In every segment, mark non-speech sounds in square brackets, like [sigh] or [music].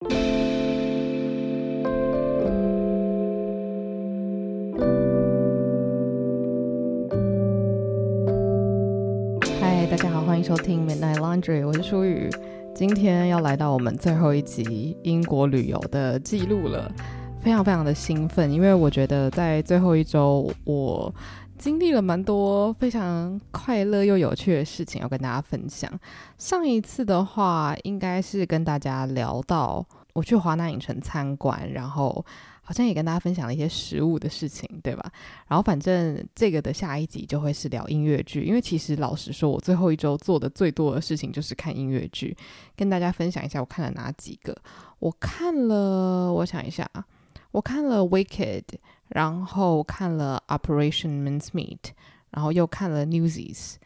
嗨，大家好，欢迎收听 Midnight Laundry，我是舒雨。今天要来到我们最后一集英国旅游的记录了，非常非常的兴奋，因为我觉得在最后一周我经历了蛮多非常快乐又有趣的事情要跟大家分享。上一次的话，应该是跟大家聊到我去华南影城参观，然后好像也跟大家分享了一些食物的事情，对吧？然后反正这个的下一集就会是聊音乐剧，因为其实老实说，我最后一周做的最多的事情就是看音乐剧，跟大家分享一下我看了哪几个。我看了，我想一下啊，我看了《Wicked》。然后看了 Operation mintmeet 然后又看了 Newsies，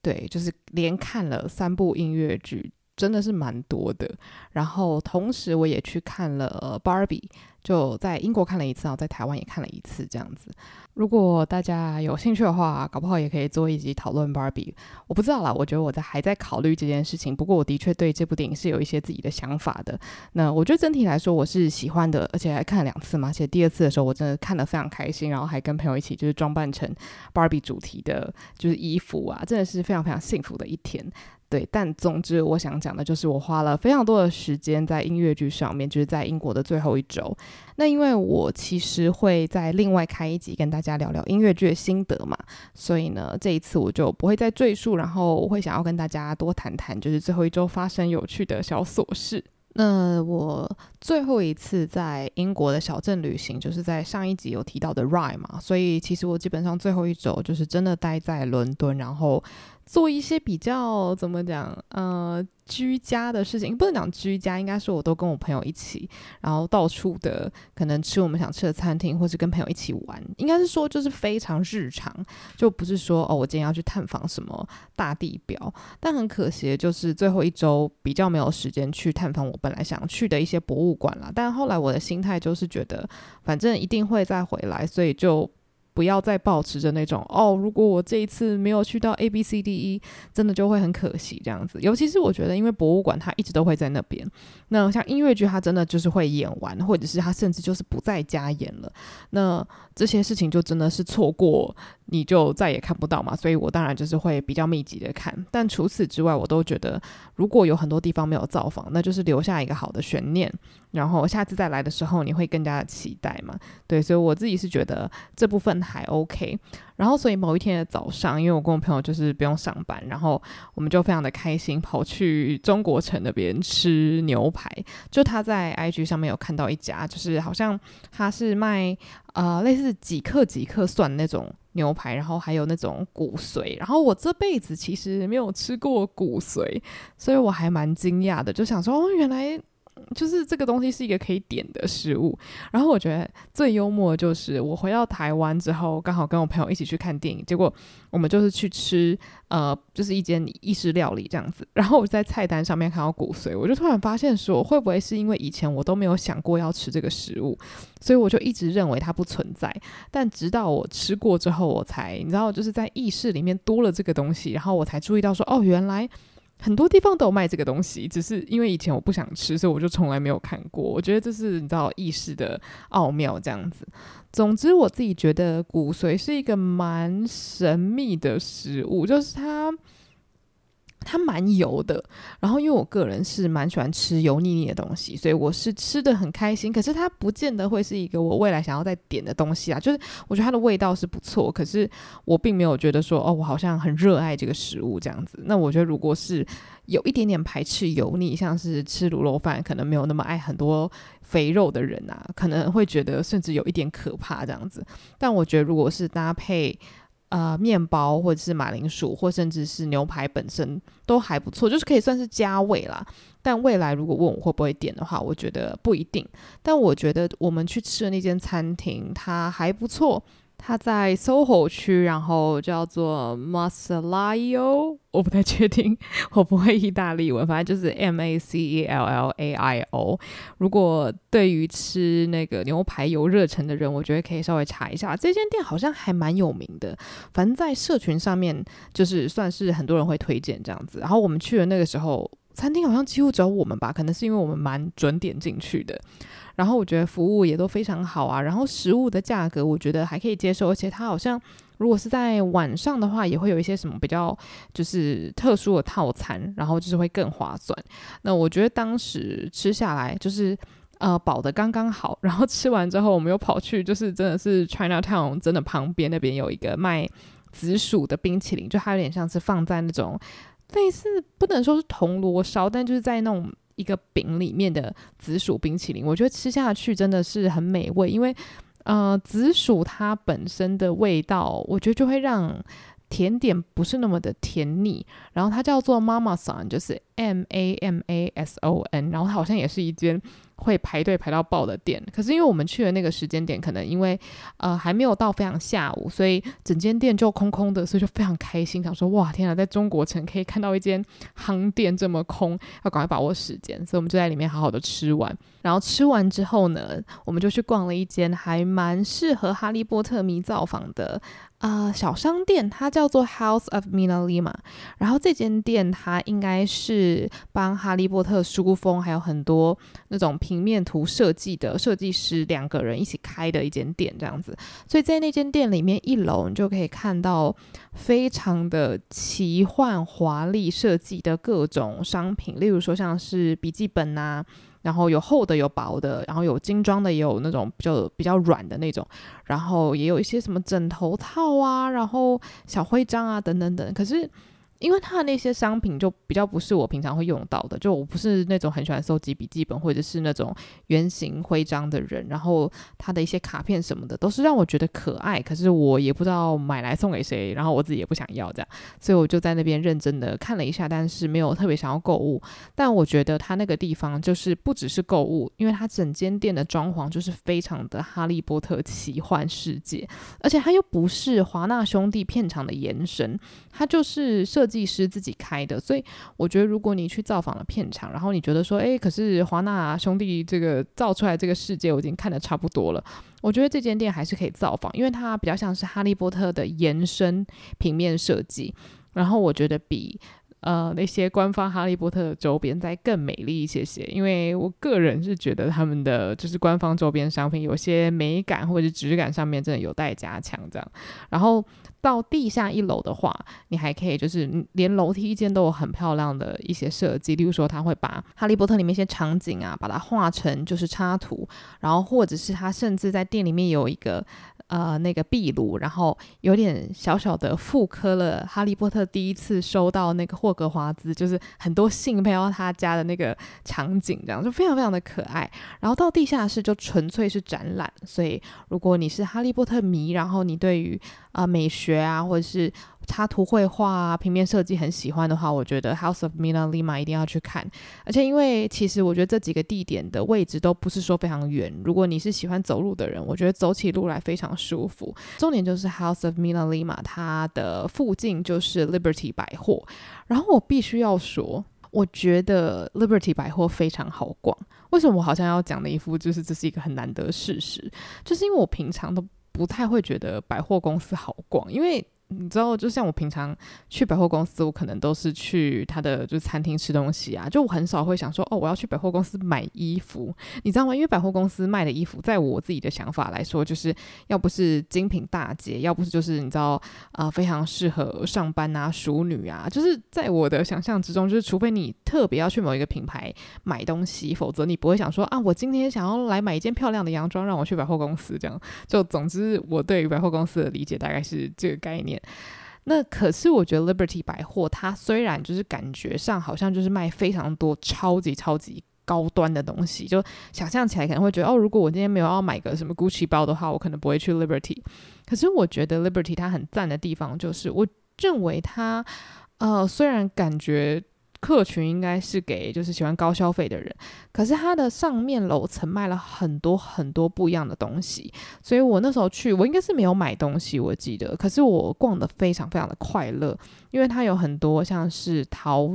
对，就是连看了三部音乐剧，真的是蛮多的。然后同时我也去看了 Barbie。就在英国看了一次，然后在台湾也看了一次，这样子。如果大家有兴趣的话，搞不好也可以做一集讨论 Barbie。我不知道啦，我觉得我在还在考虑这件事情。不过我的确对这部电影是有一些自己的想法的。那我觉得整体来说我是喜欢的，而且还看了两次嘛。而且第二次的时候我真的看得非常开心，然后还跟朋友一起就是装扮成 Barbie 主题的，就是衣服啊，真的是非常非常幸福的一天。对，但总之我想讲的就是我花了非常多的时间在音乐剧上面，就是在英国的最后一周。那因为我其实会在另外开一集跟大家聊聊音乐剧的心得嘛，所以呢，这一次我就不会再赘述，然后我会想要跟大家多谈谈，就是最后一周发生有趣的小琐事。那我最后一次在英国的小镇旅行，就是在上一集有提到的 Rye 嘛，所以其实我基本上最后一周就是真的待在伦敦，然后。做一些比较怎么讲，呃，居家的事情，不能讲居家，应该是我都跟我朋友一起，然后到处的可能吃我们想吃的餐厅，或是跟朋友一起玩，应该是说就是非常日常，就不是说哦，我今天要去探访什么大地标。但很可惜，就是最后一周比较没有时间去探访我本来想去的一些博物馆啦。但后来我的心态就是觉得，反正一定会再回来，所以就。不要再保持着那种哦，如果我这一次没有去到 A B C D E，真的就会很可惜这样子。尤其是我觉得，因为博物馆它一直都会在那边，那像音乐剧它真的就是会演完，或者是它甚至就是不再加演了，那这些事情就真的是错过。你就再也看不到嘛，所以我当然就是会比较密集的看。但除此之外，我都觉得如果有很多地方没有造访，那就是留下一个好的悬念，然后下次再来的时候你会更加的期待嘛。对，所以我自己是觉得这部分还 OK。然后，所以某一天的早上，因为我跟我朋友就是不用上班，然后我们就非常的开心，跑去中国城那边吃牛排。就他在 IG 上面有看到一家，就是好像他是卖呃类似几克几克算那种牛排，然后还有那种骨髓。然后我这辈子其实没有吃过骨髓，所以我还蛮惊讶的，就想说哦，原来。就是这个东西是一个可以点的食物，然后我觉得最幽默的就是我回到台湾之后，刚好跟我朋友一起去看电影，结果我们就是去吃呃，就是一间意式料理这样子，然后我在菜单上面看到骨髓，我就突然发现说，会不会是因为以前我都没有想过要吃这个食物，所以我就一直认为它不存在，但直到我吃过之后，我才你知道，就是在意式里面多了这个东西，然后我才注意到说，哦，原来。很多地方都有卖这个东西，只是因为以前我不想吃，所以我就从来没有看过。我觉得这是你知道意识的奥妙这样子。总之，我自己觉得骨髓是一个蛮神秘的食物，就是它。它蛮油的，然后因为我个人是蛮喜欢吃油腻腻的东西，所以我是吃得很开心。可是它不见得会是一个我未来想要再点的东西啊。就是我觉得它的味道是不错，可是我并没有觉得说哦，我好像很热爱这个食物这样子。那我觉得如果是有一点点排斥油腻，像是吃卤肉饭可能没有那么爱很多肥肉的人啊，可能会觉得甚至有一点可怕这样子。但我觉得如果是搭配。呃，面包或者是马铃薯，或甚至是牛排本身都还不错，就是可以算是加味啦。但未来如果问我会不会点的话，我觉得不一定。但我觉得我们去吃的那间餐厅，它还不错。它在 SOHO 区，然后叫做 Macellai，[laughs] 我不太确定，我不会意大利文，反正就是 M A C E L L A I O。如果对于吃那个牛排有热忱的人，我觉得可以稍微查一下，这间店好像还蛮有名的。反正，在社群上面，就是算是很多人会推荐这样子。然后我们去的那个时候。餐厅好像几乎只有我们吧，可能是因为我们蛮准点进去的。然后我觉得服务也都非常好啊，然后食物的价格我觉得还可以接受，而且它好像如果是在晚上的话，也会有一些什么比较就是特殊的套餐，然后就是会更划算。那我觉得当时吃下来就是呃饱得刚刚好，然后吃完之后我们又跑去就是真的是 Chinatown 真的旁边那边有一个卖紫薯的冰淇淋，就它有点像是放在那种类似不能说是铜锣烧，但就是在那种。一个饼里面的紫薯冰淇淋，我觉得吃下去真的是很美味，因为呃，紫薯它本身的味道，我觉得就会让甜点不是那么的甜腻。然后它叫做 Mamason，就是 M A M A S O N，然后它好像也是一间。会排队排到爆的店，可是因为我们去的那个时间点，可能因为呃还没有到非常下午，所以整间店就空空的，所以就非常开心，想说哇天啊，在中国城可以看到一间夯店这么空，要赶快把握时间，所以我们就在里面好好的吃完。然后吃完之后呢，我们就去逛了一间还蛮适合哈利波特迷造访的呃小商店，它叫做 House of MinaLima。然后这间店它应该是帮哈利波特书封还有很多那种。平面图设计的设计师两个人一起开的一间店，这样子，所以在那间店里面一楼，你就可以看到非常的奇幻华丽设计的各种商品，例如说像是笔记本啊，然后有厚的有薄的，然后有精装的也有那种比较比较软的那种，然后也有一些什么枕头套啊，然后小徽章啊等等等，可是。因为他的那些商品就比较不是我平常会用到的，就我不是那种很喜欢收集笔记本或者是那种圆形徽章的人，然后他的一些卡片什么的都是让我觉得可爱，可是我也不知道买来送给谁，然后我自己也不想要这样，所以我就在那边认真的看了一下，但是没有特别想要购物。但我觉得他那个地方就是不只是购物，因为他整间店的装潢就是非常的哈利波特奇幻世界，而且他又不是华纳兄弟片场的延伸，他就是设。设计师自己开的，所以我觉得，如果你去造访了片场，然后你觉得说，诶，可是华纳兄弟这个造出来这个世界，我已经看得差不多了。我觉得这间店还是可以造访，因为它比较像是哈利波特的延伸平面设计，然后我觉得比呃那些官方哈利波特的周边再更美丽一些些。因为我个人是觉得他们的就是官方周边商品有些美感或者是质感上面真的有待加强这样，然后。到地下一楼的话，你还可以就是连楼梯间都有很漂亮的一些设计，例如说他会把哈利波特里面一些场景啊，把它画成就是插图，然后或者是他甚至在店里面有一个。呃，那个壁炉，然后有点小小的复刻了哈利波特第一次收到那个霍格华兹，就是很多信配到他家的那个场景，这样就非常非常的可爱。然后到地下室就纯粹是展览，所以如果你是哈利波特迷，然后你对于啊、美学啊或者是。插图绘画啊，平面设计很喜欢的话，我觉得 House of MinaLima 一定要去看。而且因为其实我觉得这几个地点的位置都不是说非常远，如果你是喜欢走路的人，我觉得走起路来非常舒服。重点就是 House of MinaLima 它的附近就是 Liberty 百货，然后我必须要说，我觉得 Liberty 百货非常好逛。为什么我好像要讲的一副就是这是一个很难得的事实？就是因为我平常都不太会觉得百货公司好逛，因为。你知道，就像我平常去百货公司，我可能都是去他的就是餐厅吃东西啊，就我很少会想说，哦，我要去百货公司买衣服，你知道吗？因为百货公司卖的衣服，在我自己的想法来说，就是要不是精品大街，要不是就是你知道啊、呃，非常适合上班啊、淑女啊，就是在我的想象之中，就是除非你特别要去某一个品牌买东西，否则你不会想说啊，我今天想要来买一件漂亮的洋装，让我去百货公司这样。就总之，我对于百货公司的理解大概是这个概念。那可是我觉得 Liberty 百货，它虽然就是感觉上好像就是卖非常多超级超级高端的东西，就想象起来可能会觉得哦，如果我今天没有要买个什么 Gucci 包的话，我可能不会去 Liberty。可是我觉得 Liberty 它很赞的地方就是，我认为它呃虽然感觉。客群应该是给就是喜欢高消费的人，可是它的上面楼层卖了很多很多不一样的东西，所以我那时候去，我应该是没有买东西，我记得，可是我逛得非常非常的快乐，因为它有很多像是陶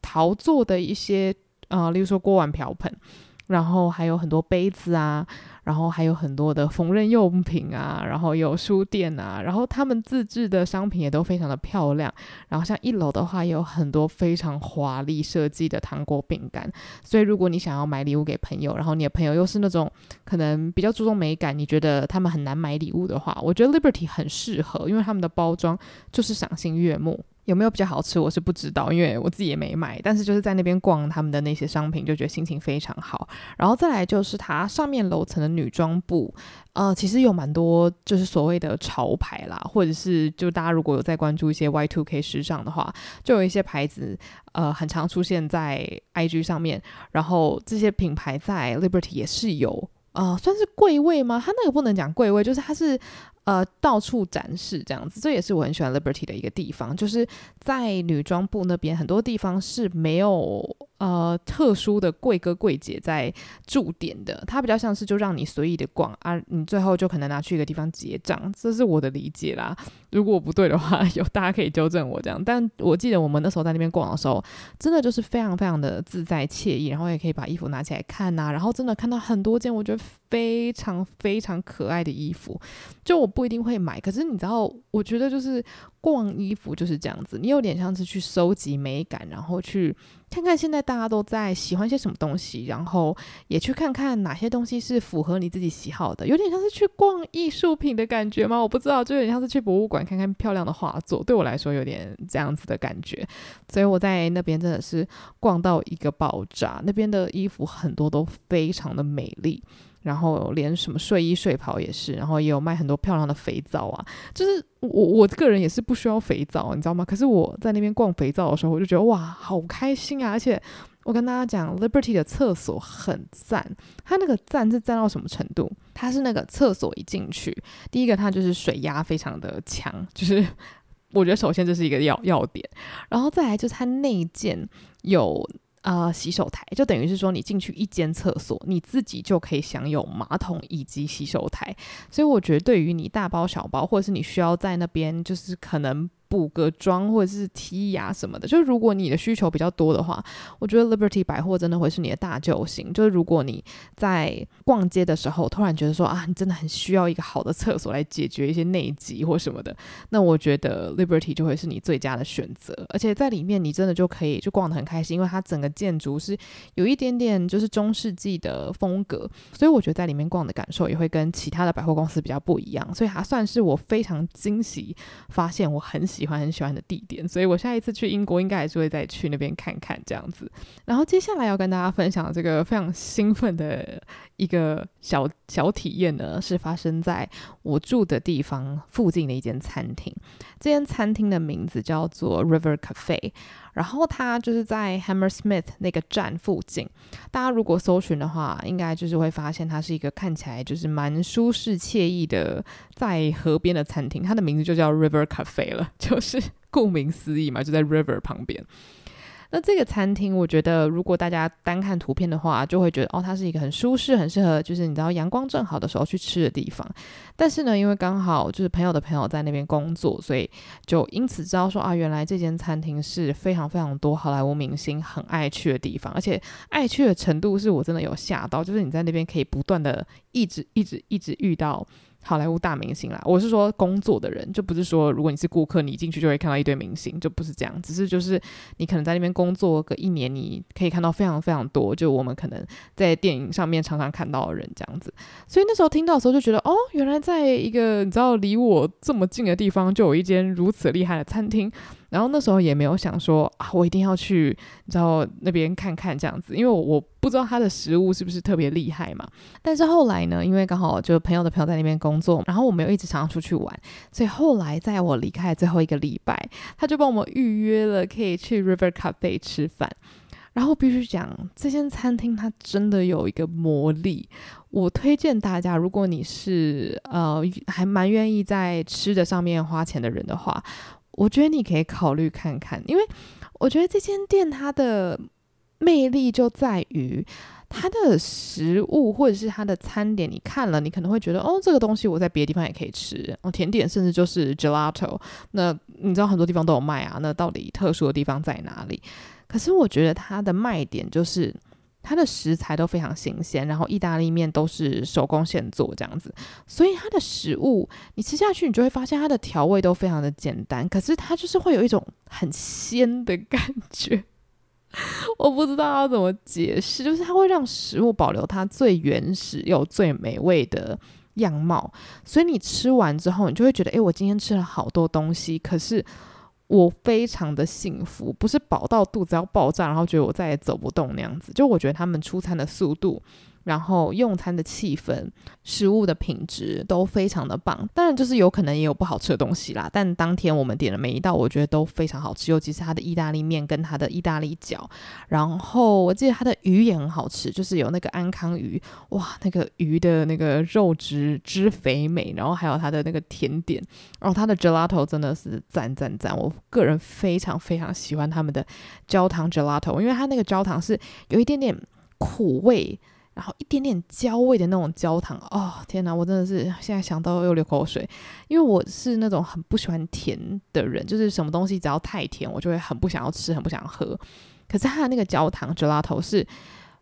陶做的一些，呃，例如说锅碗瓢盆。然后还有很多杯子啊。然后还有很多的缝纫用品啊，然后有书店啊，然后他们自制的商品也都非常的漂亮。然后像一楼的话，也有很多非常华丽设计的糖果饼干。所以如果你想要买礼物给朋友，然后你的朋友又是那种可能比较注重美感，你觉得他们很难买礼物的话，我觉得 Liberty 很适合，因为他们的包装就是赏心悦目。有没有比较好吃，我是不知道，因为我自己也没买。但是就是在那边逛他们的那些商品，就觉得心情非常好。然后再来就是它上面楼层的女装部，呃，其实有蛮多就是所谓的潮牌啦，或者是就大家如果有在关注一些 Y Two K 时尚的话，就有一些牌子，呃，很常出现在 IG 上面。然后这些品牌在 Liberty 也是有，呃，算是贵位吗？它那个不能讲贵位，就是它是。呃，到处展示这样子，这也是我很喜欢 Liberty 的一个地方，就是在女装部那边，很多地方是没有呃特殊的柜哥柜姐在驻点的，它比较像是就让你随意的逛啊，你最后就可能拿去一个地方结账，这是我的理解啦。如果不对的话，有大家可以纠正我这样。但我记得我们那时候在那边逛的时候，真的就是非常非常的自在惬意，然后也可以把衣服拿起来看呐、然后真的看到很多件我觉得非常非常可爱的衣服，就我。不一定会买，可是你知道，我觉得就是逛衣服就是这样子，你有点像是去收集美感，然后去看看现在大家都在喜欢些什么东西，然后也去看看哪些东西是符合你自己喜好的，有点像是去逛艺术品的感觉吗？我不知道，就有点像是去博物馆看看漂亮的画作，对我来说有点这样子的感觉，所以我在那边真的是逛到一个爆炸，那边的衣服很多都非常的美丽。然后连什么睡衣睡袍也是，然后也有卖很多漂亮的肥皂啊。就是我我个人也是不需要肥皂，你知道吗？可是我在那边逛肥皂的时候，我就觉得哇，好开心啊！而且我跟大家讲，Liberty 的厕所很赞，它那个赞是赞到什么程度？它是那个厕所一进去，第一个它就是水压非常的强，就是 [laughs] 我觉得首先这是一个要要点，然后再来就是它内建有。啊，洗手台就等于是说，你进去一间厕所，你自己就可以享有马桶以及洗手台。所以我觉得，对于你大包小包，或者是你需要在那边，就是可能。补个妆或者是剔牙什么的，就是如果你的需求比较多的话，我觉得 Liberty 百货真的会是你的大救星。就是如果你在逛街的时候突然觉得说啊，你真的很需要一个好的厕所来解决一些内急或什么的，那我觉得 Liberty 就会是你最佳的选择。而且在里面你真的就可以就逛得很开心，因为它整个建筑是有一点点就是中世纪的风格，所以我觉得在里面逛的感受也会跟其他的百货公司比较不一样。所以它算是我非常惊喜发现我很喜。喜欢很喜欢的地点，所以我下一次去英国应该还是会再去那边看看这样子。然后接下来要跟大家分享这个非常兴奋的一个小小体验呢，是发生在我住的地方附近的一间餐厅。这间餐厅的名字叫做 River Cafe，然后它就是在 Hammersmith 那个站附近。大家如果搜寻的话，应该就是会发现它是一个看起来就是蛮舒适惬意的在河边的餐厅。它的名字就叫 River Cafe 了，[laughs] 就是顾名思义嘛，就在 River 旁边。那这个餐厅，我觉得如果大家单看图片的话，就会觉得哦，它是一个很舒适、很适合，就是你知道阳光正好的时候去吃的地方。但是呢，因为刚好就是朋友的朋友在那边工作，所以就因此知道说啊，原来这间餐厅是非常非常多好莱坞明星很爱去的地方，而且爱去的程度是我真的有吓到，就是你在那边可以不断的一直一直一直遇到。好莱坞大明星啦，我是说工作的人，就不是说如果你是顾客，你进去就会看到一堆明星，就不是这样。只是就是你可能在那边工作个一年，你可以看到非常非常多，就我们可能在电影上面常常看到的人这样子。所以那时候听到的时候就觉得，哦，原来在一个你知道离我这么近的地方，就有一间如此厉害的餐厅。然后那时候也没有想说啊，我一定要去，你知道那边看看这样子，因为我不知道他的食物是不是特别厉害嘛。但是后来呢，因为刚好就朋友的朋友在那边工作，然后我们又一直常常出去玩，所以后来在我离开最后一个礼拜，他就帮我们预约了可以去 River Cafe 吃饭。然后必须讲，这间餐厅它真的有一个魔力，我推荐大家，如果你是呃还蛮愿意在吃的上面花钱的人的话。我觉得你可以考虑看看，因为我觉得这间店它的魅力就在于它的食物或者是它的餐点，你看了你可能会觉得哦，这个东西我在别的地方也可以吃哦，甜点甚至就是 gelato，那你知道很多地方都有卖啊，那到底特殊的地方在哪里？可是我觉得它的卖点就是它的食材都非常新鲜，然后意大利面都是手工现做这样子，所以它的食物你吃下去，你就会发现它的调味都非常的简单，可是它就是会有一种很鲜的感觉。[laughs] 我不知道要怎么解释，就是它会让食物保留它最原始又最美味的样貌，所以你吃完之后，你就会觉得，诶，我今天吃了好多东西，可是。我非常的幸福，不是饱到肚子要爆炸，然后觉得我再也走不动那样子。就我觉得他们出餐的速度。然后用餐的气氛、食物的品质都非常的棒，当然就是有可能也有不好吃的东西啦。但当天我们点的每一道，我觉得都非常好吃，尤其是它的意大利面跟它的意大利饺。然后我记得它的鱼也很好吃，就是有那个安康鱼，哇，那个鱼的那个肉质汁肥美，然后还有它的那个甜点，然后它的 gelato 真的是赞赞赞！我个人非常非常喜欢他们的焦糖 gelato，因为它那个焦糖是有一点点苦味。然后一点点焦味的那种焦糖，哦天哪，我真的是现在想到又流口水，因为我是那种很不喜欢甜的人，就是什么东西只要太甜，我就会很不想要吃，很不想喝。可是它的那个焦糖 gelato 是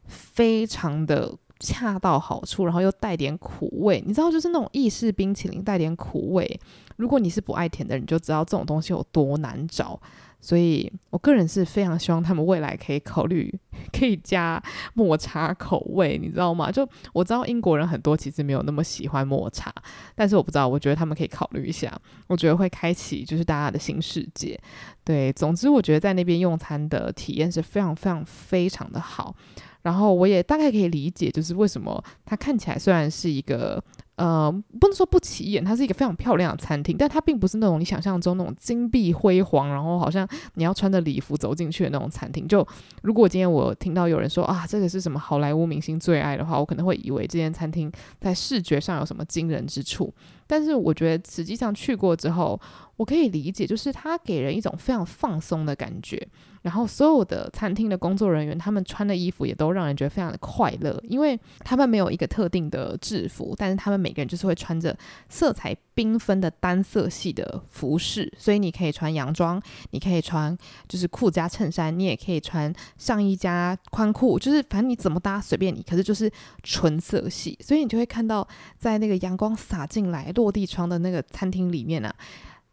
非常的恰到好处，然后又带点苦味，你知道，就是那种意式冰淇淋带点苦味。如果你是不爱甜的人，你就知道这种东西有多难找。所以我个人是非常希望他们未来可以考虑可以加抹茶口味，你知道吗？就我知道英国人很多其实没有那么喜欢抹茶，但是我不知道，我觉得他们可以考虑一下，我觉得会开启就是大家的新世界。对，总之我觉得在那边用餐的体验是非常非常非常的好，然后我也大概可以理解，就是为什么它看起来虽然是一个。呃，不能说不起眼，它是一个非常漂亮的餐厅，但它并不是那种你想象中那种金碧辉煌，然后好像你要穿着礼服走进去的那种餐厅。就如果今天我听到有人说啊，这个是什么好莱坞明星最爱的话，我可能会以为这间餐厅在视觉上有什么惊人之处。但是我觉得实际上去过之后，我可以理解，就是它给人一种非常放松的感觉。然后所有的餐厅的工作人员，他们穿的衣服也都让人觉得非常的快乐，因为他们没有一个特定的制服，但是他们每个人就是会穿着色彩缤纷的单色系的服饰，所以你可以穿洋装，你可以穿就是裤加衬衫，你也可以穿上衣加宽裤，就是反正你怎么搭随便你，可是就是纯色系，所以你就会看到在那个阳光洒进来落地窗的那个餐厅里面啊，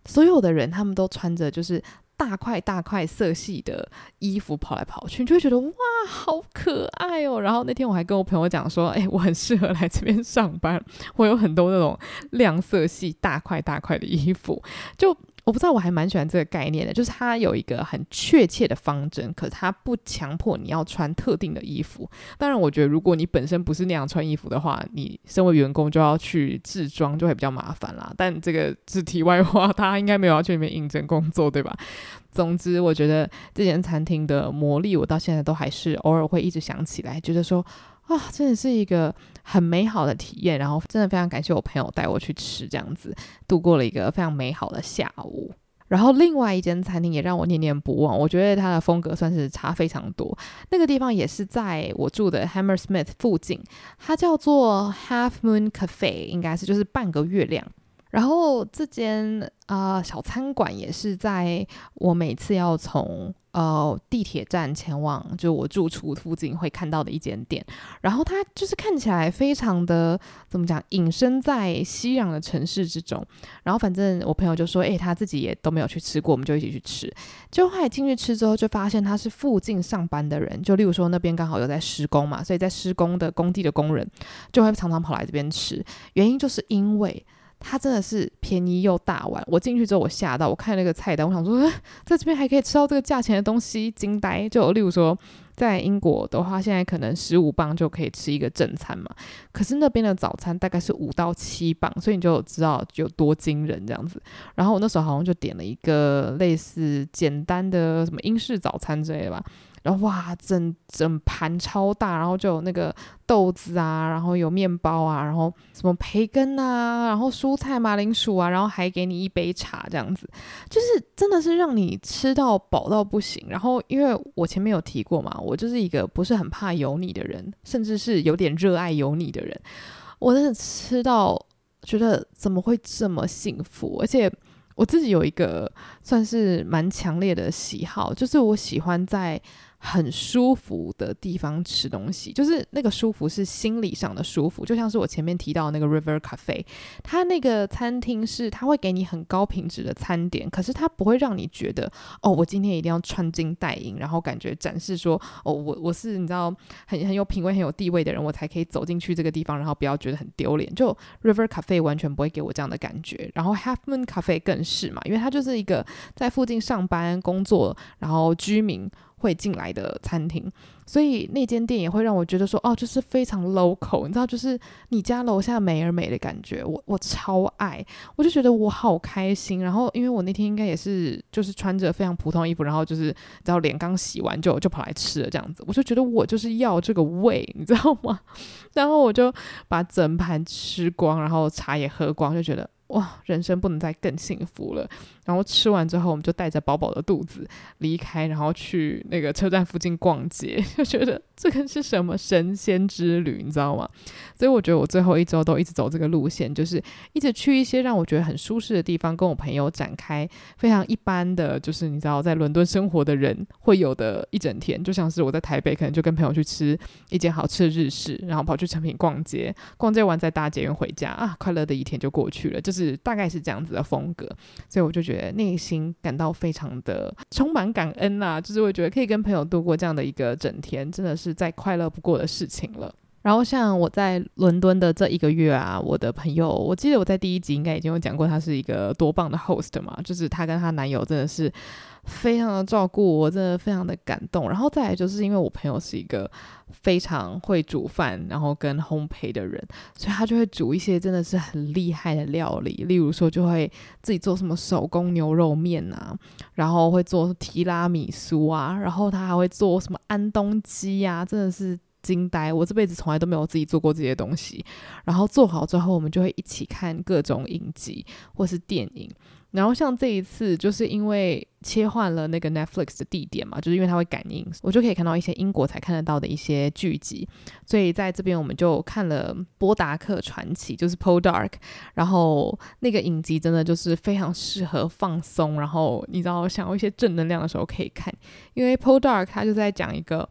所有的人他们都穿着就是。大块大块色系的衣服跑来跑去，你就会觉得哇，好可爱哦。然后那天我还跟我朋友讲说，哎，我很适合来这边上班，我有很多那种亮色系大块大块的衣服，就。我不知道，我还蛮喜欢这个概念的，就是它有一个很确切的方针，可是它不强迫你要穿特定的衣服。当然，我觉得如果你本身不是那样穿衣服的话，你身为员工就要去制装，就会比较麻烦啦。但这个是题外话，[laughs] 他应该没有要去里面应征工作，对吧？总之，我觉得这间餐厅的魔力，我到现在都还是偶尔会一直想起来，觉得说。啊，真的是一个很美好的体验，然后真的非常感谢我朋友带我去吃，这样子度过了一个非常美好的下午。然后另外一间餐厅也让我念念不忘，我觉得它的风格算是差非常多。那个地方也是在我住的 Hammersmith 附近，它叫做 Half Moon Cafe，应该是就是半个月亮。然后这间啊、呃、小餐馆也是在我每次要从呃地铁站前往就我住处附近会看到的一间店。然后它就是看起来非常的怎么讲，隐身在熙攘的城市之中。然后反正我朋友就说，诶，他自己也都没有去吃过，我们就一起去吃。就后来进去吃之后，就发现他是附近上班的人，就例如说那边刚好有在施工嘛，所以在施工的工地的工人就会常常跑来这边吃。原因就是因为。它真的是便宜又大碗，我进去之后我吓到，我看那个菜单，我想说，[laughs] 在这边还可以吃到这个价钱的东西，惊呆！就例如说，在英国的话，现在可能十五磅就可以吃一个正餐嘛，可是那边的早餐大概是五到七磅，所以你就知道有多惊人这样子。然后我那时候好像就点了一个类似简单的什么英式早餐之类的吧。然后哇，整整盘超大，然后就有那个豆子啊，然后有面包啊，然后什么培根啊，然后蔬菜、马铃薯啊，然后还给你一杯茶，这样子，就是真的是让你吃到饱到不行。然后因为我前面有提过嘛，我就是一个不是很怕油腻的人，甚至是有点热爱油腻的人。我真的吃到觉得怎么会这么幸福，而且我自己有一个算是蛮强烈的喜好，就是我喜欢在。很舒服的地方吃东西，就是那个舒服是心理上的舒服，就像是我前面提到那个 River Cafe，它那个餐厅是它会给你很高品质的餐点，可是它不会让你觉得哦，我今天一定要穿金戴银，然后感觉展示说哦，我我是你知道很很有品味、很有地位的人，我才可以走进去这个地方，然后不要觉得很丢脸。就 River Cafe 完全不会给我这样的感觉，然后 Half Moon Cafe 更是嘛，因为它就是一个在附近上班工作，然后居民。会进来的餐厅，所以那间店也会让我觉得说，哦，就是非常 local，你知道，就是你家楼下美而美的感觉，我我超爱，我就觉得我好开心。然后，因为我那天应该也是就是穿着非常普通的衣服，然后就是然后脸刚洗完就就跑来吃了这样子，我就觉得我就是要这个味，你知道吗？[laughs] 然后我就把整盘吃光，然后茶也喝光，就觉得。哇，人生不能再更幸福了。然后吃完之后，我们就带着饱饱的肚子离开，然后去那个车站附近逛街，[laughs] 就觉得这个是什么神仙之旅，你知道吗？所以我觉得我最后一周都一直走这个路线，就是一直去一些让我觉得很舒适的地方，跟我朋友展开非常一般的就是你知道在伦敦生活的人会有的一整天，就像是我在台北可能就跟朋友去吃一间好吃的日式，然后跑去成品逛街，逛街完再搭捷运回家啊，快乐的一天就过去了，就。是大概是这样子的风格，所以我就觉得内心感到非常的充满感恩呐、就是我觉得可以跟朋友度过这样的一个整天，真的是再快乐不过的事情了。然后像我在伦敦的这一个月啊，我的朋友，我记得我在第一集应该已经有讲过，她是一个多棒的 host 嘛，就是她跟她男友真的是。非常的照顾我，真的非常的感动。然后再来就是因为我朋友是一个非常会煮饭，然后跟烘焙的人，所以他就会煮一些真的是很厉害的料理。例如说，就会自己做什么手工牛肉面啊，然后会做提拉米苏啊，然后他还会做什么安东鸡呀，真的是惊呆！我这辈子从来都没有自己做过这些东西。然后做好之后，我们就会一起看各种影集或是电影。然后像这一次，就是因为切换了那个 Netflix 的地点嘛，就是因为它会感应，我就可以看到一些英国才看得到的一些剧集，所以在这边我们就看了《波达克传奇》，就是 Poldark，然后那个影集真的就是非常适合放松，然后你知道想要一些正能量的时候可以看，因为 Poldark 它就在讲一个。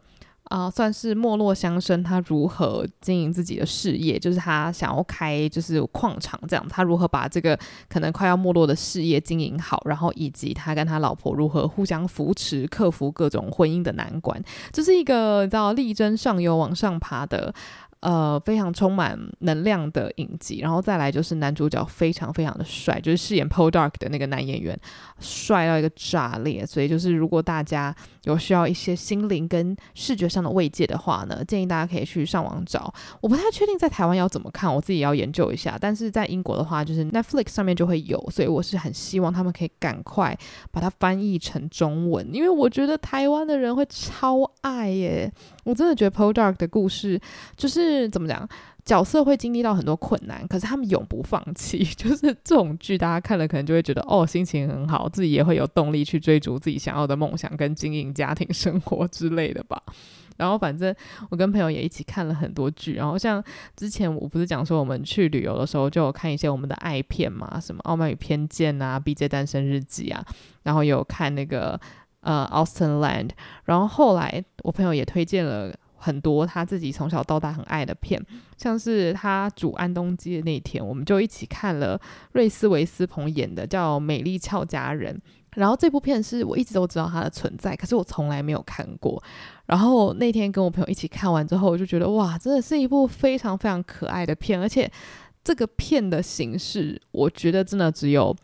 啊、算是没落乡绅，他如何经营自己的事业？就是他想要开就是矿场这样，他如何把这个可能快要没落的事业经营好，然后以及他跟他老婆如何互相扶持，克服各种婚姻的难关，这是一个你知道力争上游、往上爬的。呃，非常充满能量的影集，然后再来就是男主角非常非常的帅，就是饰演 Poldark 的那个男演员，帅到一个炸裂。所以就是如果大家有需要一些心灵跟视觉上的慰藉的话呢，建议大家可以去上网找。我不太确定在台湾要怎么看，我自己要研究一下。但是在英国的话，就是 Netflix 上面就会有，所以我是很希望他们可以赶快把它翻译成中文，因为我觉得台湾的人会超爱耶。我真的觉得 Poldark 的故事就是怎么讲，角色会经历到很多困难，可是他们永不放弃。[laughs] 就是这种剧，大家看了可能就会觉得哦，心情很好，自己也会有动力去追逐自己想要的梦想跟经营家庭生活之类的吧。[laughs] 然后反正我跟朋友也一起看了很多剧，然后像之前我不是讲说我们去旅游的时候就有看一些我们的爱片嘛，什么《傲慢与偏见》啊，《BJ 单身日记》啊，然后有看那个。呃 Austin Land 然后后来我朋友也推荐了很多他自己从小到大很爱的片，像是他煮安东鸡的那天，我们就一起看了瑞斯维斯彭演的叫《美丽俏佳人》，然后这部片是我一直都知道它的存在，可是我从来没有看过。然后那天跟我朋友一起看完之后，我就觉得哇，真的是一部非常非常可爱的片，而且这个片的形式，我觉得真的只有。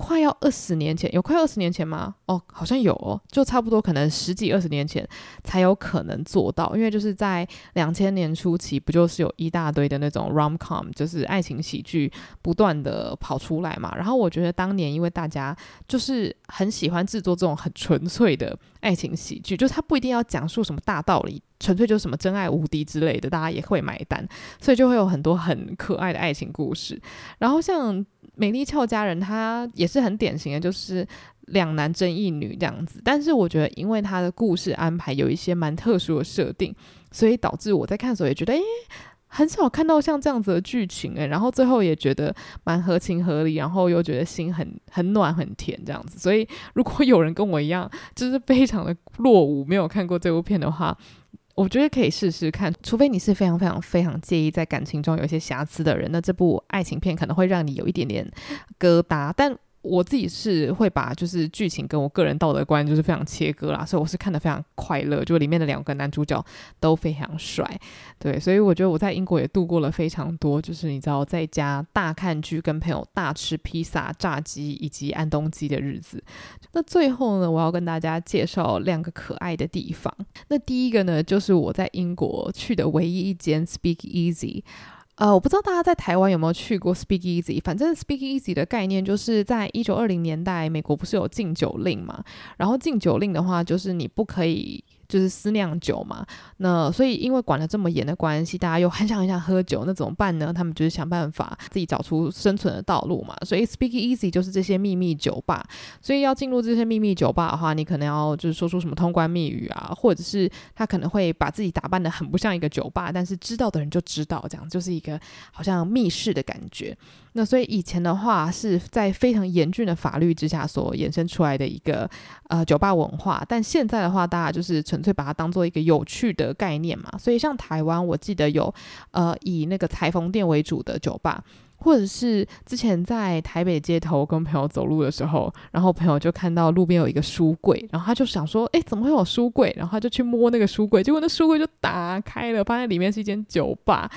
快要二十年前，有快二十年前吗？哦，好像有哦，就差不多可能十几二十年前才有可能做到，因为就是在两千年初期，不就是有一大堆的那种 rom-com，就是爱情喜剧不断的跑出来嘛。然后我觉得当年因为大家就是很喜欢制作这种很纯粹的爱情喜剧，就是它不一定要讲述什么大道理，纯粹就是什么真爱无敌之类的，大家也会买单，所以就会有很多很可爱的爱情故事。然后像。美丽俏佳人，她也是很典型的，就是两男争一女这样子。但是我觉得，因为她的故事安排有一些蛮特殊的设定，所以导致我在看的时候也觉得，诶，很少看到像这样子的剧情诶，然后最后也觉得蛮合情合理，然后又觉得心很很暖很甜这样子。所以如果有人跟我一样，就是非常的 [laughs] 落伍，没有看过这部片的话，我觉得可以试试看。除非你是非常非常非常介意在感情中有一些瑕疵的人，那这部爱情片可能会让你有一点点疙瘩，但。我自己是会把就是剧情跟我个人道德观就是非常切割啦，所以我是看得非常快乐，就里面的两个男主角都非常帅，对，所以我觉得我在英国也度过了非常多，就是你知道在家大看剧、跟朋友大吃披萨、炸鸡以及安东鸡的日子。那最后呢，我要跟大家介绍两个可爱的地方。那第一个呢，就是我在英国去的唯一一间 Speak Easy。呃，我不知道大家在台湾有没有去过 Speakeasy，反正 Speakeasy 的概念就是在一九二零年代，美国不是有禁酒令嘛？然后禁酒令的话，就是你不可以。就是私酿酒嘛，那所以因为管得这么严的关系，大家又很想很想喝酒，那怎么办呢？他们就是想办法自己找出生存的道路嘛。所以 Speakeasy 就是这些秘密酒吧，所以要进入这些秘密酒吧的话，你可能要就是说出什么通关密语啊，或者是他可能会把自己打扮得很不像一个酒吧，但是知道的人就知道，这样就是一个好像密室的感觉。那所以以前的话是在非常严峻的法律之下所衍生出来的一个呃酒吧文化，但现在的话，大家就是纯粹把它当做一个有趣的概念嘛。所以像台湾，我记得有呃以那个裁缝店为主的酒吧，或者是之前在台北街头跟朋友走路的时候，然后朋友就看到路边有一个书柜，然后他就想说，诶，怎么会有书柜？然后他就去摸那个书柜，结果那书柜就打开了，发现里面是一间酒吧。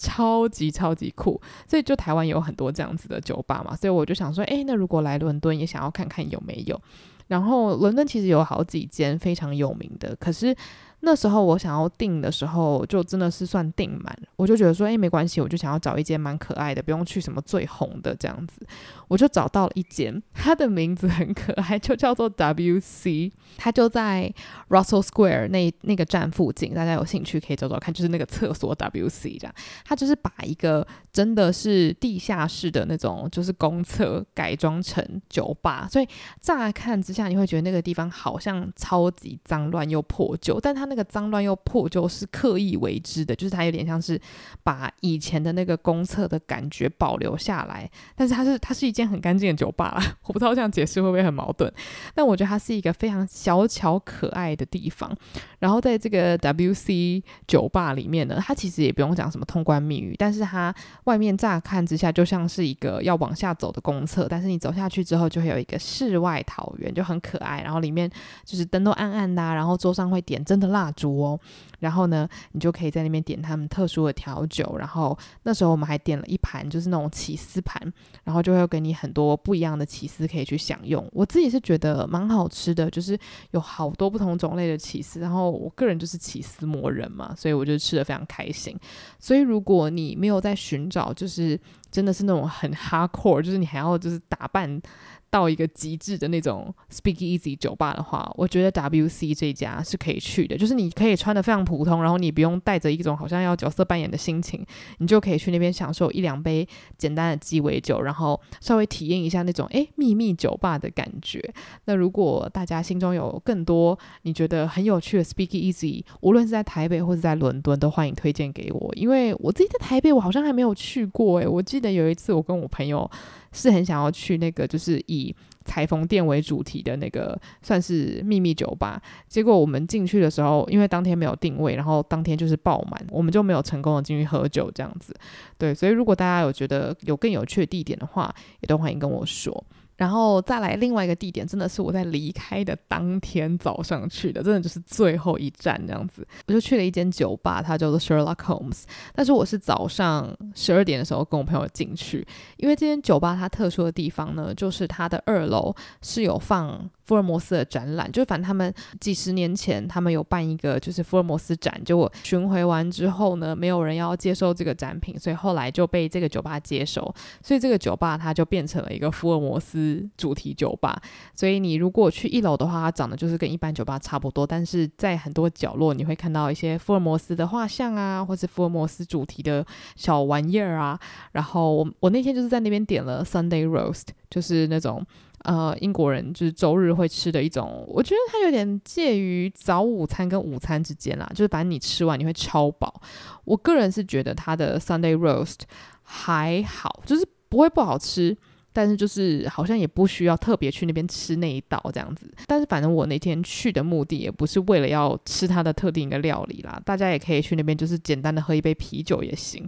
超级超级酷，所以就台湾有很多这样子的酒吧嘛，所以我就想说，诶，那如果来伦敦也想要看看有没有，然后伦敦其实有好几间非常有名的，可是。那时候我想要订的时候，就真的是算订满，我就觉得说，诶，没关系，我就想要找一间蛮可爱的，不用去什么最红的这样子，我就找到了一间，它的名字很可爱，就叫做 WC，它就在 Russell Square 那那个站附近，大家有兴趣可以找找看，就是那个厕所 WC 这样，它就是把一个真的是地下室的那种就是公厕改装成酒吧，所以乍看之下你会觉得那个地方好像超级脏乱又破旧，但它。那个脏乱又破旧是刻意为之的，就是它有点像是把以前的那个公厕的感觉保留下来，但是它是它是一间很干净的酒吧，[laughs] 我不知道这样解释会不会很矛盾，但我觉得它是一个非常小巧可爱的地方。然后在这个 WC 酒吧里面呢，它其实也不用讲什么通关密语，但是它外面乍看之下就像是一个要往下走的公厕，但是你走下去之后就会有一个世外桃源，就很可爱。然后里面就是灯都暗暗的，然后桌上会点真的蜡蜡烛哦，然后呢，你就可以在那边点他们特殊的调酒。然后那时候我们还点了一盘，就是那种起司盘，然后就会给你很多不一样的起司可以去享用。我自己是觉得蛮好吃的，就是有好多不同种类的起司。然后我个人就是起司魔人嘛，所以我就吃得非常开心。所以如果你没有在寻找，就是真的是那种很 hardcore，就是你还要就是打扮。到一个极致的那种 Speakeasy 酒吧的话，我觉得 WC 这家是可以去的。就是你可以穿得非常普通，然后你不用带着一种好像要角色扮演的心情，你就可以去那边享受一两杯简单的鸡尾酒，然后稍微体验一下那种诶秘密酒吧的感觉。那如果大家心中有更多你觉得很有趣的 Speakeasy，无论是在台北或者在伦敦，都欢迎推荐给我。因为我自己在台北，我好像还没有去过诶，我记得有一次我跟我朋友。是很想要去那个，就是以以裁缝店为主题的那个，算是秘密酒吧。结果我们进去的时候，因为当天没有定位，然后当天就是爆满，我们就没有成功的进去喝酒这样子。对，所以如果大家有觉得有更有趣的地点的话，也都欢迎跟我说。然后再来另外一个地点，真的是我在离开的当天早上去的，真的就是最后一站这样子。我就去了一间酒吧，它叫做 Sherlock Holmes。但是我是早上十二点的时候跟我朋友进去，因为这间酒吧它特殊的地方呢，就是它的二楼是有放。福尔摩斯的展览，就是反正他们几十年前他们有办一个就是福尔摩斯展，就我巡回完之后呢，没有人要接受这个展品，所以后来就被这个酒吧接手，所以这个酒吧它就变成了一个福尔摩斯主题酒吧。所以你如果去一楼的话，它长得就是跟一般酒吧差不多，但是在很多角落你会看到一些福尔摩斯的画像啊，或是福尔摩斯主题的小玩意儿啊。然后我我那天就是在那边点了 Sunday Roast，就是那种。呃英国人就是周日会吃的一种，我觉得它有点介于早午餐跟午餐之间啦，就是反正你吃完你会超饱。我个人是觉得它的 Sunday Roast 还好，就是不会不好吃。但是就是好像也不需要特别去那边吃那一道这样子，但是反正我那天去的目的也不是为了要吃它的特定一个料理啦，大家也可以去那边就是简单的喝一杯啤酒也行。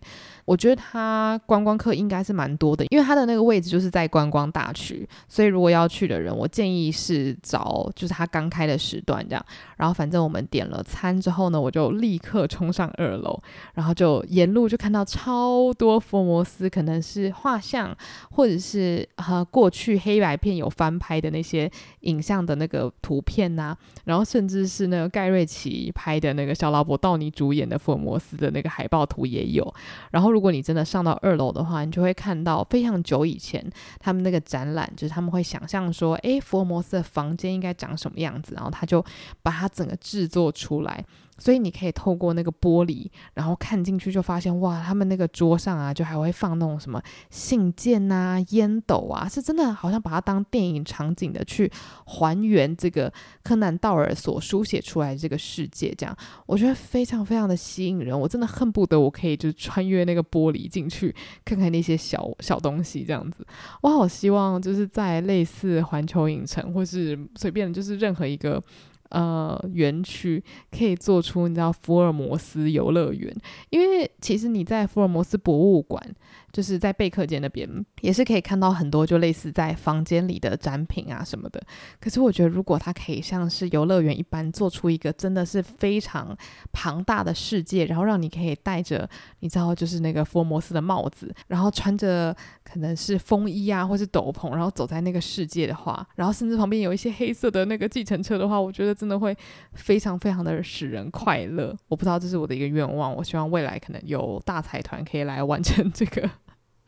我觉得它观光客应该是蛮多的，因为它的那个位置就是在观光大区，所以如果要去的人，我建议是找就是它刚开的时段这样。然后反正我们点了餐之后呢，我就立刻冲上二楼，然后就沿路就看到超多福摩斯，可能是画像或者是呃过去黑白片有翻拍的那些影像的那个图片呐、然后甚至是那个盖瑞奇拍的那个小老伯道尼主演的福尔摩斯的那个海报图也有，然后如如果你真的上到二楼的话，你就会看到非常久以前他们那个展览，就是他们会想象说，诶，福尔摩斯的房间应该长什么样子，然后他就把它整个制作出来。所以你可以透过那个玻璃，然后看进去，就发现哇，他们那个桌上啊，就还会放那种什么信件呐、烟斗啊，是真的好像把它当电影场景的去还原这个柯南道尔所书写出来的这个世界，这样我觉得非常非常的吸引人，我真的恨不得我可以就是穿越那个玻璃进去看看那些小小东西这样子。我好希望就是在类似环球影城或是随便就是任何一个。呃，园区可以做出你知道福尔摩斯游乐园，因为其实你在福尔摩斯博物馆，就是在备课间那边，也是可以看到很多就类似在房间里的展品啊什么的。可是我觉得，如果它可以像是游乐园一般，做出一个真的是非常庞大的世界，然后让你可以戴着你知道就是那个福尔摩斯的帽子，然后穿着可能是风衣啊或是斗篷，然后走在那个世界的话，然后甚至旁边有一些黑色的那个计程车的话，我觉得。真的会非常非常的使人快乐，我不知道这是我的一个愿望，我希望未来可能有大财团可以来完成这个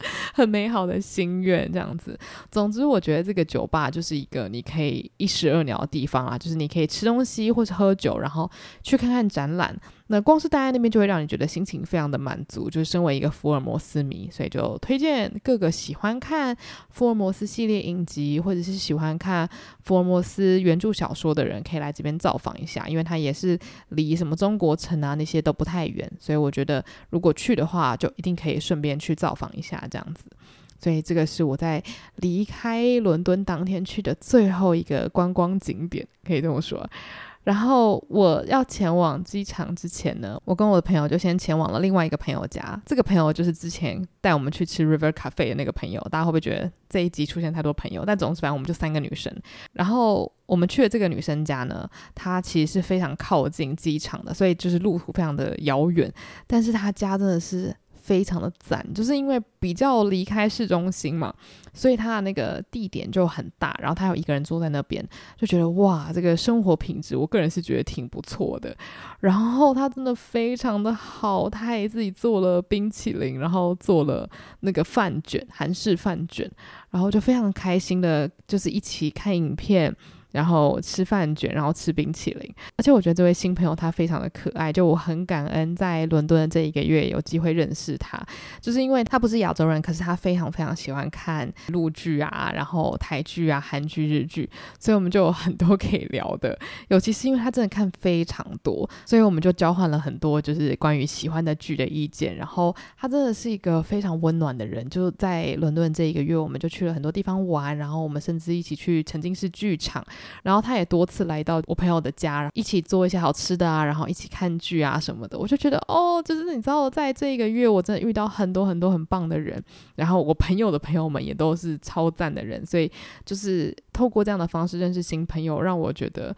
[laughs] 很美好的心愿，这样子。总之，我觉得这个酒吧就是一个你可以一石二鸟的地方啊，就是你可以吃东西或者喝酒，然后去看看展览。那光是待在那边就会让你觉得心情非常的满足，就是身为一个福尔摩斯迷，所以就推荐各个喜欢看福尔摩斯系列影集或者是喜欢看福尔摩斯原著小说的人可以来这边造访一下，因为它也是离什么中国城啊那些都不太远，所以我觉得如果去的话就一定可以顺便去造访一下这样子。所以这个是我在离开伦敦当天去的最后一个观光景点，可以这么说。然后我要前往机场之前呢，我跟我的朋友就先前往了另外一个朋友家。这个朋友就是之前带我们去吃 River Cafe 的那个朋友。大家会不会觉得这一集出现太多朋友？但总之，反正我们就三个女生。然后我们去的这个女生家呢，她其实是非常靠近机场的，所以就是路途非常的遥远。但是她家真的是。非常的赞，就是因为比较离开市中心嘛，所以他的那个地点就很大，然后他有一个人坐在那边，就觉得哇，这个生活品质，我个人是觉得挺不错的。然后他真的非常的好，他还自己做了冰淇淋，然后做了那个饭卷，韩式饭卷，然后就非常开心的，就是一起看影片。然后吃饭卷，然后吃冰淇淋，而且我觉得这位新朋友他非常的可爱，就我很感恩在伦敦的这一个月有机会认识他，就是因为他不是亚洲人，可是他非常非常喜欢看陆剧啊，然后台剧啊、韩剧、日剧，所以我们就有很多可以聊的。尤其是因为他真的看非常多，所以我们就交换了很多就是关于喜欢的剧的意见。然后他真的是一个非常温暖的人，就在伦敦这一个月，我们就去了很多地方玩，然后我们甚至一起去沉浸式剧场。然后他也多次来到我朋友的家，一起做一些好吃的啊，然后一起看剧啊什么的。我就觉得哦，就是你知道，在这一个月，我真的遇到很多很多很棒的人。然后我朋友的朋友们也都是超赞的人，所以就是透过这样的方式认识新朋友，让我觉得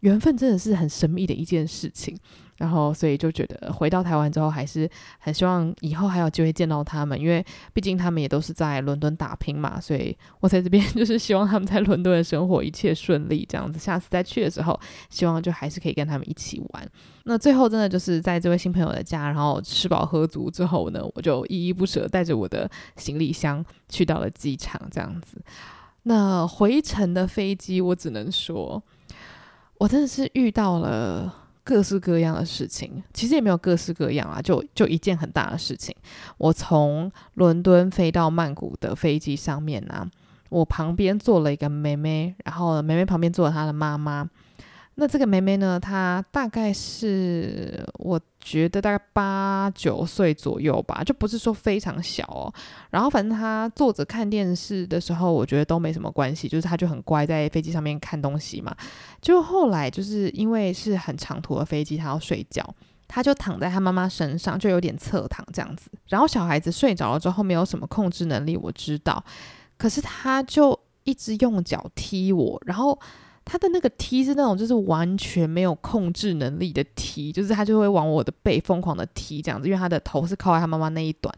缘分真的是很神秘的一件事情。然后，所以就觉得回到台湾之后，还是很希望以后还有机会见到他们，因为毕竟他们也都是在伦敦打拼嘛。所以我在这边 [laughs] 就是希望他们在伦敦的生活一切顺利，这样子。下次再去的时候，希望就还是可以跟他们一起玩。那最后真的就是在这位新朋友的家，然后吃饱喝足之后呢，我就依依不舍带着我的行李箱去到了机场，这样子。那回程的飞机，我只能说，我真的是遇到了。各式各样的事情，其实也没有各式各样啊，就就一件很大的事情。我从伦敦飞到曼谷的飞机上面呢、我旁边坐了一个妹妹，然后妹妹旁边坐了她的妈妈。那这个妹妹呢，她大概是我觉得大概八九岁左右吧，就不是说非常小哦。然后反正她坐着看电视的时候，我觉得都没什么关系，就是她就很乖，在飞机上面看东西嘛。就后来就是因为是很长途的飞机，她要睡觉，她就躺在她妈妈身上，就有点侧躺这样子。然后小孩子睡着了之后，没有什么控制能力，我知道，可是她就一直用脚踢我，然后。他的那个踢是那种就是完全没有控制能力的踢，就是他就会往我的背疯狂的踢这样子，因为他的头是靠在他妈妈那一端，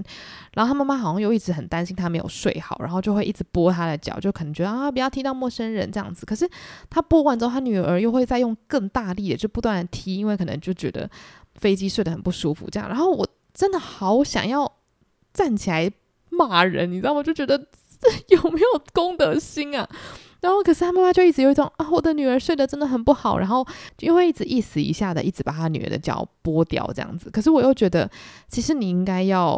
然后他妈妈好像又一直很担心他没有睡好，然后就会一直拨他的脚，就可能觉得啊不要踢到陌生人这样子。可是他拨完之后，他女儿又会再用更大力的就不断的踢，因为可能就觉得飞机睡得很不舒服这样。然后我真的好想要站起来骂人，你知道吗？就觉得这 [laughs] 有没有公德心啊？然后，可是他妈妈就一直有一种啊，我的女儿睡得真的很不好，然后就会一直一死一下的，一直把他女儿的脚拨掉这样子。可是我又觉得，其实你应该要，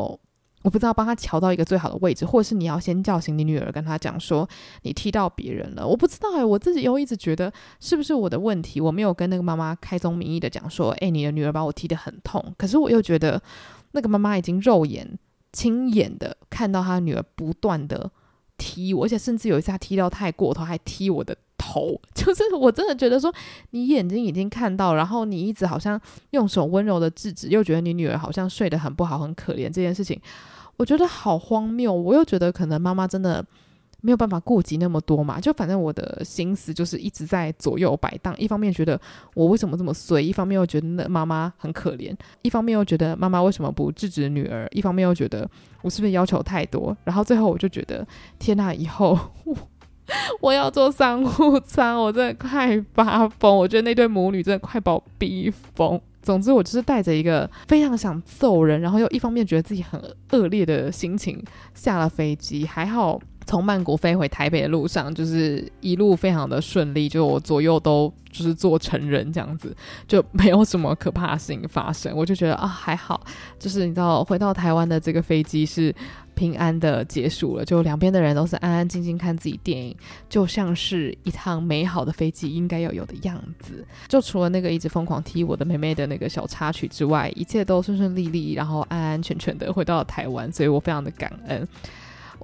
我不知道帮他调到一个最好的位置，或者是你要先叫醒你女儿，跟他讲说你踢到别人了。我不知道哎，我自己又一直觉得是不是我的问题，我没有跟那个妈妈开宗明义的讲说，哎，你的女儿把我踢得很痛。可是我又觉得那个妈妈已经肉眼亲眼的看到她女儿不断的。踢我，而且甚至有一次他踢到太过头，还踢我的头。[laughs] 就是我真的觉得说，你眼睛已经看到，然后你一直好像用手温柔的制止，又觉得你女儿好像睡得很不好，很可怜这件事情，我觉得好荒谬。我又觉得可能妈妈真的。没有办法顾及那么多嘛，就反正我的心思就是一直在左右摆荡。一方面觉得我为什么这么衰，一方面又觉得那妈妈很可怜，一方面又觉得妈妈为什么不制止女儿，一方面又觉得我是不是要求太多？然后最后我就觉得，天哪，以后我，[laughs] 我要做商务舱，我真的快发疯。我觉得那对母女真的快把我逼疯。总之，我就是带着一个非常想揍人，然后又一方面觉得自己很恶劣的心情下了飞机，还好。从曼谷飞回台北的路上，就是一路非常的顺利，就我左右都就是坐成人这样子，就没有什么可怕的事情发生。我就觉得啊，还好，就是你知道，回到台湾的这个飞机是平安的结束了，就两边的人都是安安静静看自己电影，就像是一趟美好的飞机应该要有的样子。就除了那个一直疯狂踢我的妹妹的那个小插曲之外，一切都顺顺利利，然后安安全全的回到了台湾，所以我非常的感恩。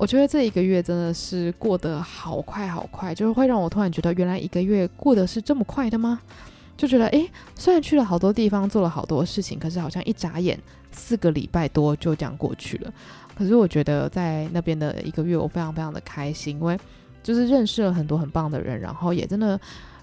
我觉得这一个月真的是过得好快好快，就是会让我突然觉得，原来一个月过得是这么快的吗？就觉得，诶，虽然去了好多地方，做了好多事情，可是好像一眨眼，四个礼拜多就这样过去了。可是我觉得在那边的一个月，我非常非常的开心，因为就是认识了很多很棒的人，然后也真的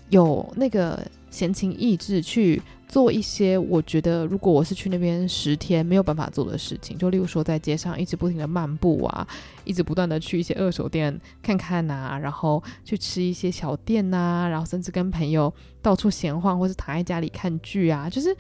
有那个闲情逸致去。做一些我觉得如果我是去那边十天没有办法做的事情，就例如说在街上一直不停的漫步啊，一直不断的去一些二手店看看呐、啊，然后去吃一些小店呐、啊，然后甚至跟朋友到处闲晃，或是躺在家里看剧啊，就是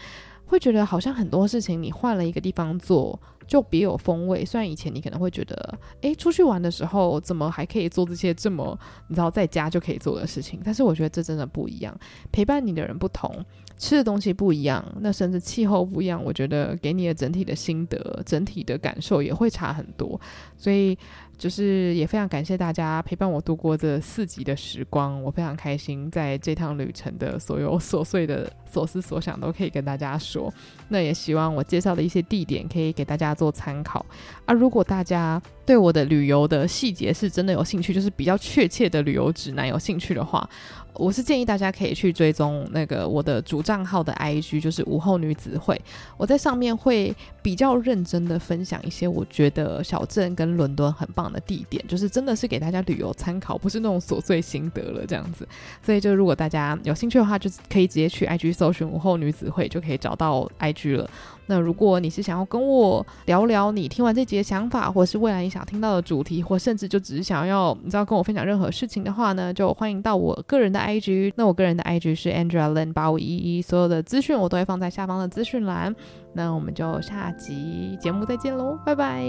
会觉得好像很多事情你换了一个地方做。就别有风味。虽然以前你可能会觉得，诶，出去玩的时候怎么还可以做这些这么你知道在家就可以做的事情？但是我觉得这真的不一样。陪伴你的人不同，吃的东西不一样，那甚至气候不一样，我觉得给你的整体的心得、整体的感受也会差很多。所以。就是也非常感谢大家陪伴我度过这四集的时光，我非常开心，在这趟旅程的所有琐碎的所思所想都可以跟大家说。那也希望我介绍的一些地点可以给大家做参考。啊，如果大家对我的旅游的细节是真的有兴趣，就是比较确切的旅游指南有兴趣的话。我是建议大家可以去追踪那个我的主账号的 IG，就是午后女子会。我在上面会比较认真的分享一些我觉得小镇跟伦敦很棒的地点，就是真的是给大家旅游参考，不是那种琐碎心得了这样子。所以就如果大家有兴趣的话，就可以直接去 IG 搜寻午后女子会，就可以找到 IG 了。那如果你是想要跟我聊聊你听完这集的想法，或是未来你想听到的主题，或甚至就只是想要你知道跟我分享任何事情的话呢，就欢迎到我个人的 IG。那我个人的 IG 是 Angela Lin 八五一一，所有的资讯我都会放在下方的资讯栏。那我们就下集节目再见喽，拜拜。